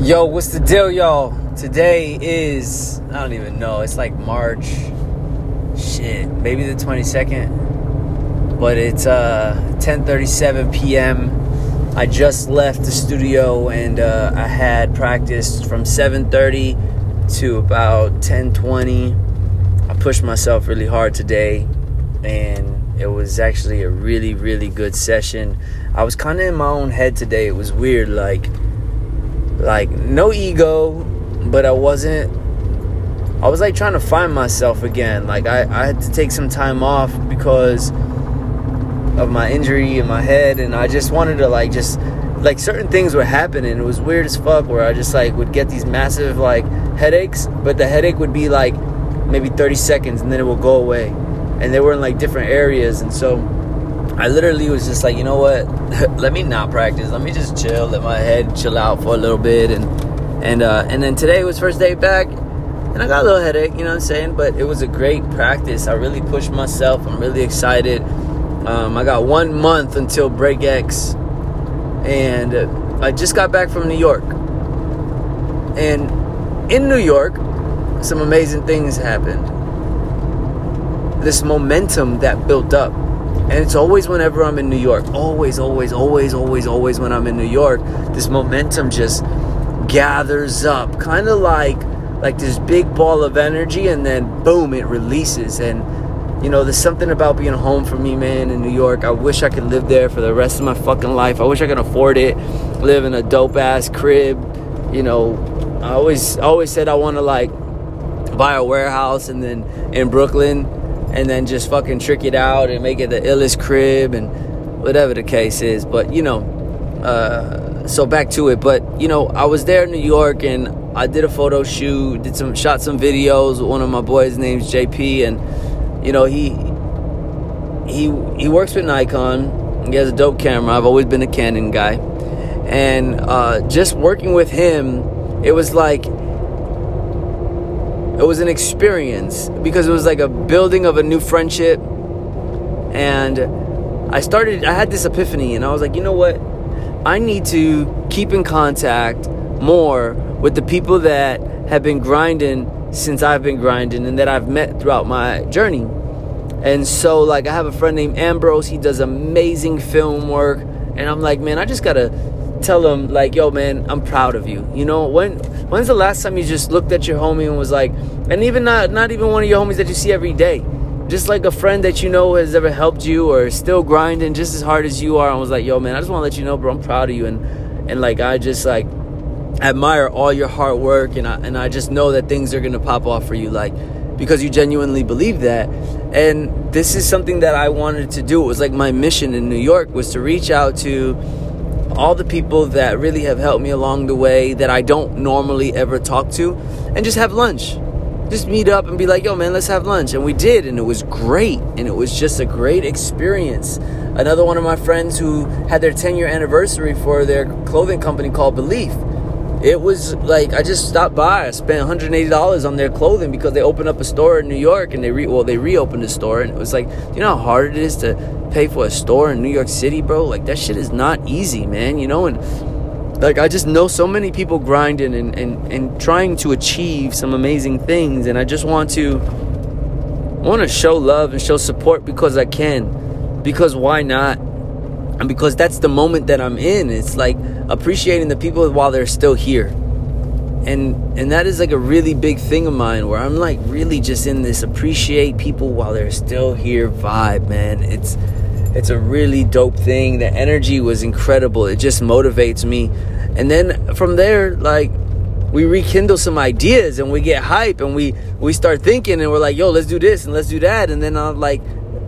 Yo, what's the deal, y'all? Today is I don't even know. It's like March. Shit, maybe the 22nd. But it's uh 10:37 p.m. I just left the studio and uh, I had practice from 7:30 to about 10:20. I pushed myself really hard today and it was actually a really really good session. I was kind of in my own head today. It was weird like like no ego but i wasn't i was like trying to find myself again. Like i, I had to take some time off because of my injury in my head and i just wanted to like just like certain things were happening. It was weird as fuck where i just like would get these massive like headaches but the headache would be like maybe 30 seconds and then it would go away. And they were in like different areas and so I literally was just like, you know what? let me not practice. Let me just chill. Let my head chill out for a little bit. And and uh, and then today was first day back, and I got a little headache. You know what I'm saying? But it was a great practice. I really pushed myself. I'm really excited. Um, I got one month until Break X, and I just got back from New York. And in New York, some amazing things happened. This momentum that built up and it's always whenever I'm in New York, always, always, always, always, always when I'm in New York, this momentum just gathers up, kind of like like this big ball of energy, and then boom, it releases. And you know, there's something about being home for me, man, in New York. I wish I could live there for the rest of my fucking life. I wish I could afford it, live in a dope ass crib. You know, I always always said I want to like buy a warehouse and then in Brooklyn and then just fucking trick it out and make it the illest crib and whatever the case is. But you know, uh, so back to it. But you know, I was there in New York and I did a photo shoot, did some shot some videos with one of my boys named JP, and you know he he he works with Nikon. He has a dope camera. I've always been a Canon guy, and uh, just working with him, it was like it was an experience because it was like a building of a new friendship. And i started i had this epiphany and i was like you know what? I need to keep in contact more with the people that have been grinding since i've been grinding and that i've met throughout my journey. And so like i have a friend named ambrose. He does amazing film work. And i'm like man i just gotta tell them like yo man i'm proud of you you know when When's the last time you just looked at your homie and was like, and even not not even one of your homies that you see every day, just like a friend that you know has ever helped you or still grinding just as hard as you are, and was like, yo man, I just want to let you know, bro, I'm proud of you, and and like I just like admire all your hard work, and I and I just know that things are gonna pop off for you, like because you genuinely believe that. And this is something that I wanted to do. It was like my mission in New York was to reach out to all the people that really have helped me along the way that I don't normally ever talk to, and just have lunch. Just meet up and be like, yo, man, let's have lunch. And we did, and it was great. And it was just a great experience. Another one of my friends who had their 10 year anniversary for their clothing company called Belief it was like I just stopped by. I spent $180 on their clothing because they opened up a store in New York and they re well they reopened the store and it was like, you know how hard it is to pay for a store in New York City, bro? Like that shit is not easy, man, you know, and like I just know so many people grinding and, and, and trying to achieve some amazing things and I just want to want to show love and show support because I can. Because why not? And because that's the moment that I'm in. It's like appreciating the people while they're still here. And and that is like a really big thing of mine where I'm like really just in this appreciate people while they're still here vibe, man. It's it's a really dope thing. The energy was incredible. It just motivates me. And then from there, like we rekindle some ideas and we get hype and we we start thinking and we're like, yo, let's do this and let's do that. And then I'm like,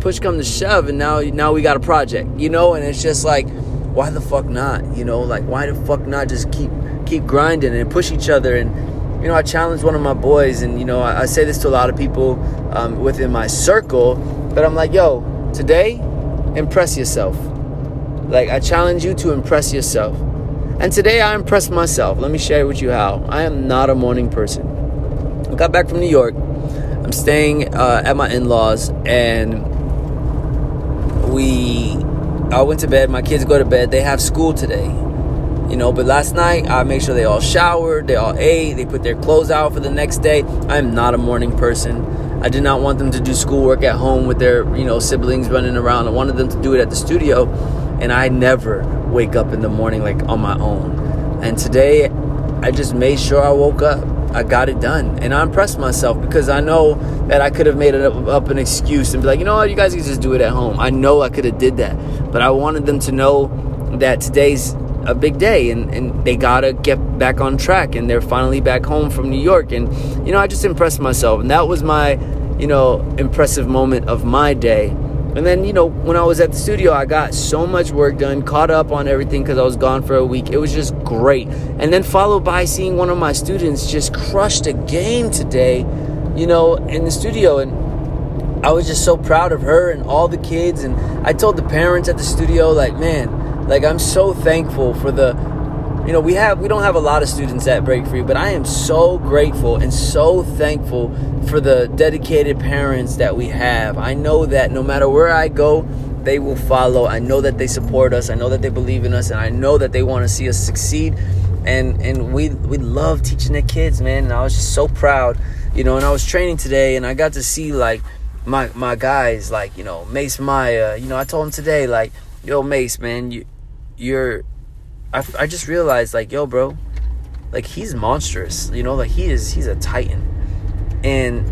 push come to shove, and now now we got a project, you know. And it's just like why the fuck not? You know, like why the fuck not just keep keep grinding and push each other and you know, I challenged one of my boys, and you know, I, I say this to a lot of people um, within my circle, but I'm like, yo, today, impress yourself. Like, I challenge you to impress yourself. And today, I impressed myself. Let me share with you how. I am not a morning person. I got back from New York. I'm staying uh, at my in laws, and we I went to bed. My kids go to bed. They have school today. you know. But last night, I made sure they all showered, they all ate, they put their clothes out for the next day. I am not a morning person. I did not want them to do schoolwork at home with their, you know, siblings running around. I wanted them to do it at the studio, and I never wake up in the morning like on my own. And today, I just made sure I woke up. I got it done, and I impressed myself because I know that I could have made up, up an excuse and be like, you know what, you guys can just do it at home. I know I could have did that, but I wanted them to know that today's a big day and, and they gotta get back on track and they're finally back home from New York. And you know I just impressed myself and that was my you know impressive moment of my day. And then you know when I was at the studio I got so much work done caught up on everything because I was gone for a week. It was just great. And then followed by seeing one of my students just crush the game today you know in the studio. And I was just so proud of her and all the kids. And I told the parents at the studio like man like I'm so thankful for the you know, we have we don't have a lot of students at Break Free, but I am so grateful and so thankful for the dedicated parents that we have. I know that no matter where I go, they will follow. I know that they support us. I know that they believe in us, and I know that they want to see us succeed. And and we we love teaching the kids, man. And I was just so proud, you know. And I was training today, and I got to see like my my guys, like you know Mace Maya. You know, I told him today, like, yo Mace, man, you you're I, I just realized like yo bro like he's monstrous you know like he is he's a titan and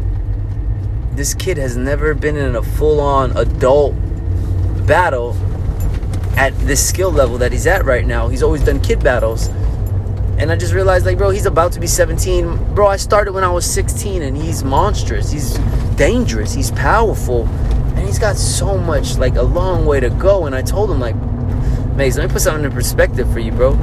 this kid has never been in a full-on adult battle at this skill level that he's at right now he's always done kid battles and I just realized, like, bro, he's about to be 17. Bro, I started when I was 16, and he's monstrous. He's dangerous. He's powerful, and he's got so much, like, a long way to go. And I told him, like, Let me put something in perspective for you, bro.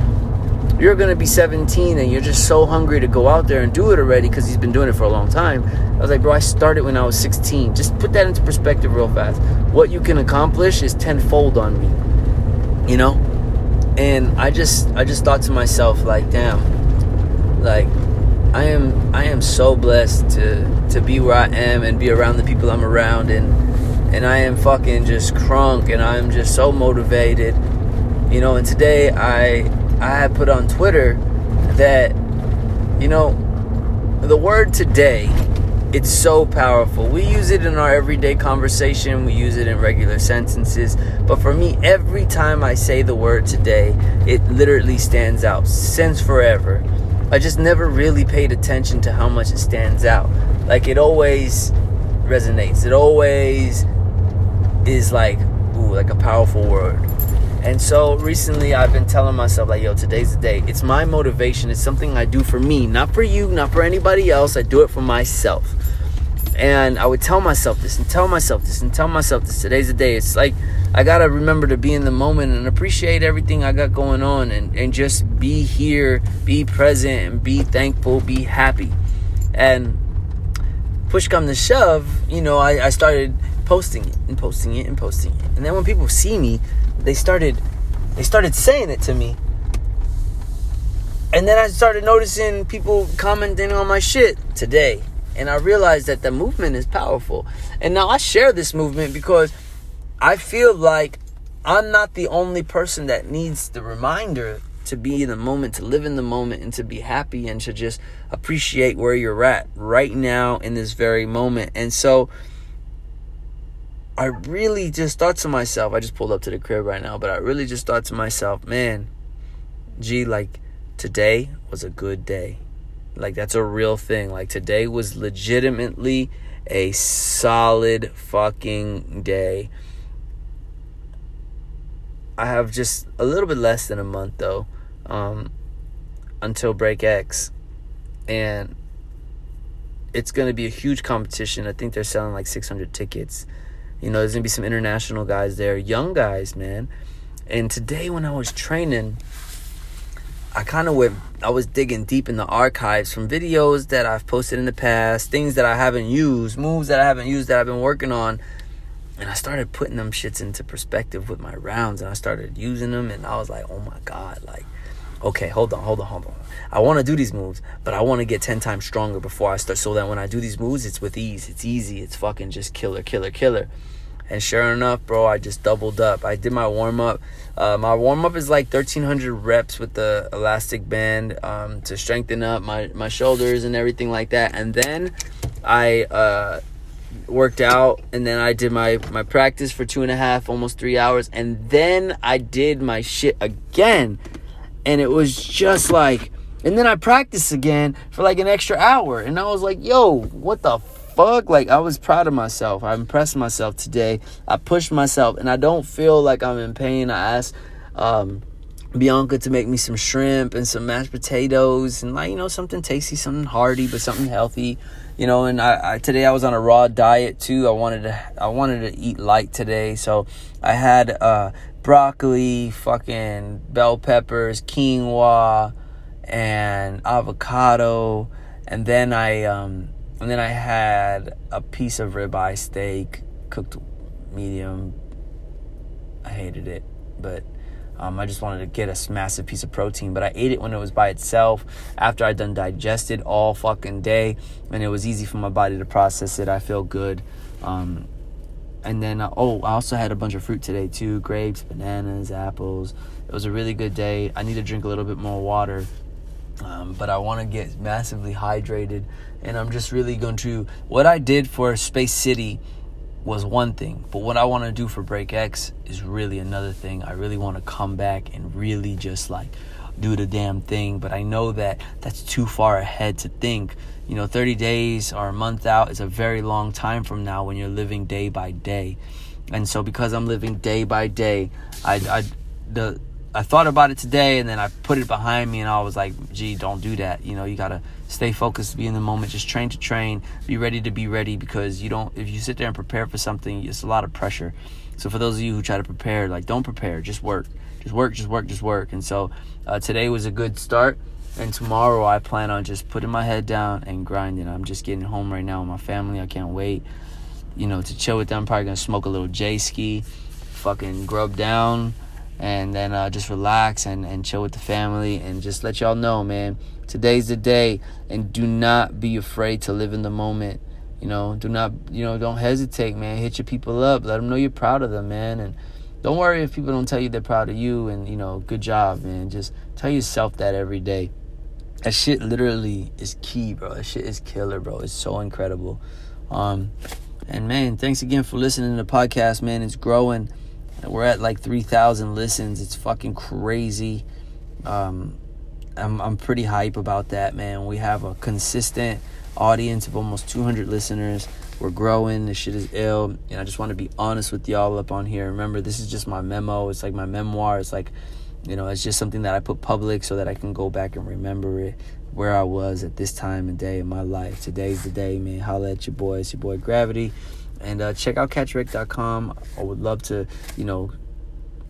You're gonna be 17 and you're just so hungry to go out there and do it already because he's been doing it for a long time. I was like, bro, I started when I was 16. Just put that into perspective real fast. What you can accomplish is tenfold on me. You know? And I just I just thought to myself, like, damn, like I am I am so blessed to to be where I am and be around the people I'm around and and I am fucking just crunk and I'm just so motivated you know and today i i had put on twitter that you know the word today it's so powerful. We use it in our everyday conversation. We use it in regular sentences. But for me every time i say the word today it literally stands out. Since forever. I just never really paid attention to how much it stands out. Like it always resonates. It always is like ooh like a powerful word and so recently I've been telling myself, like, yo, today's the day. It's my motivation. It's something I do for me, not for you, not for anybody else. I do it for myself. And I would tell myself this and tell myself this and tell myself this. Today's the day. It's like I gotta remember to be in the moment and appreciate everything I got going on and, and just be here, be present, and be thankful, be happy. And push come to shove, you know, I, I started posting it and posting it and posting it. And then when people see me, they started they started saying it to me. And then I started noticing people commenting on my shit today. And I realized that the movement is powerful. And now I share this movement because I feel like I'm not the only person that needs the reminder to be in the moment, to live in the moment, and to be happy and to just appreciate where you're at right now in this very moment. And so, I really just thought to myself, I just pulled up to the crib right now, but I really just thought to myself, man, gee, like today was a good day. Like that's a real thing. Like today was legitimately a solid fucking day. I have just a little bit less than a month though, um, until Break X, and it's gonna be a huge competition. I think they're selling like 600 tickets. You know, there's gonna be some international guys there, young guys, man. And today when I was training, I kind of went, I was digging deep in the archives from videos that I've posted in the past, things that I haven't used, moves that I haven't used that I've been working on. And I started putting them shits into perspective with my rounds and I started using them and I was like, oh my God, like, okay, hold on, hold on, hold on. I want to do these moves, but I want to get 10 times stronger before I start so that when I do these moves, it's with ease. It's easy. It's fucking just killer, killer, killer. And sure enough, bro, I just doubled up. I did my warm up. Uh, my warm up is like 1300 reps with the elastic band um, to strengthen up my, my shoulders and everything like that. And then I uh, worked out and then I did my, my practice for two and a half, almost three hours. And then I did my shit again. And it was just like, and then I practiced again for like an extra hour. And I was like, yo, what the fuck? Like, I was proud of myself. I impressed myself today. I pushed myself, and I don't feel like I'm in pain. I asked um, Bianca to make me some shrimp and some mashed potatoes and, like, you know, something tasty, something hearty, but something healthy. You know, and I, I today I was on a raw diet too. I wanted to I wanted to eat light today, so I had uh, broccoli, fucking bell peppers, quinoa, and avocado, and then I um, and then I had a piece of ribeye steak, cooked medium. I hated it, but um, I just wanted to get a massive piece of protein. But I ate it when it was by itself after I'd done digested all fucking day, and it was easy for my body to process it. I feel good. Um, and then, uh, oh, I also had a bunch of fruit today too grapes, bananas, apples. It was a really good day. I need to drink a little bit more water um, but I want to get massively hydrated, and I'm just really going to. What I did for Space City was one thing, but what I want to do for Break X is really another thing. I really want to come back and really just like do the damn thing, but I know that that's too far ahead to think. You know, 30 days or a month out is a very long time from now when you're living day by day. And so because I'm living day by day, I, I the I thought about it today and then I put it behind me and I was like, gee, don't do that. You know, you gotta stay focused, be in the moment, just train to train, be ready to be ready because you don't if you sit there and prepare for something, it's a lot of pressure. So for those of you who try to prepare, like don't prepare, just work. Just work, just work, just work. And so uh, today was a good start. And tomorrow I plan on just putting my head down and grinding. I'm just getting home right now with my family. I can't wait, you know, to chill with them. I'm probably gonna smoke a little J ski, fucking grub down and then uh, just relax and, and chill with the family and just let y'all know, man, today's the day. And do not be afraid to live in the moment. You know, do not, you know, don't hesitate, man. Hit your people up. Let them know you're proud of them, man. And don't worry if people don't tell you they're proud of you. And, you know, good job, man. Just tell yourself that every day. That shit literally is key, bro. That shit is killer, bro. It's so incredible. Um, and man, thanks again for listening to the podcast, man. It's growing. We're at like 3,000 listens. It's fucking crazy. Um, I'm, I'm pretty hype about that, man. We have a consistent audience of almost 200 listeners. We're growing. This shit is ill. And I just want to be honest with y'all up on here. Remember, this is just my memo. It's like my memoir. It's like, you know, it's just something that I put public so that I can go back and remember it where I was at this time and day in my life. Today's the day, man. Holla at your boy. It's your boy Gravity. And uh, check out catchrick.com. I would love to, you know,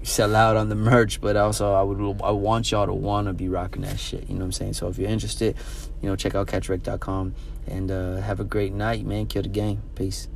sell out on the merch, but also I would I want y'all to want to be rocking that shit. You know what I'm saying? So if you're interested, you know, check out catchrick.com and uh, have a great night, man. Kill the game. Peace.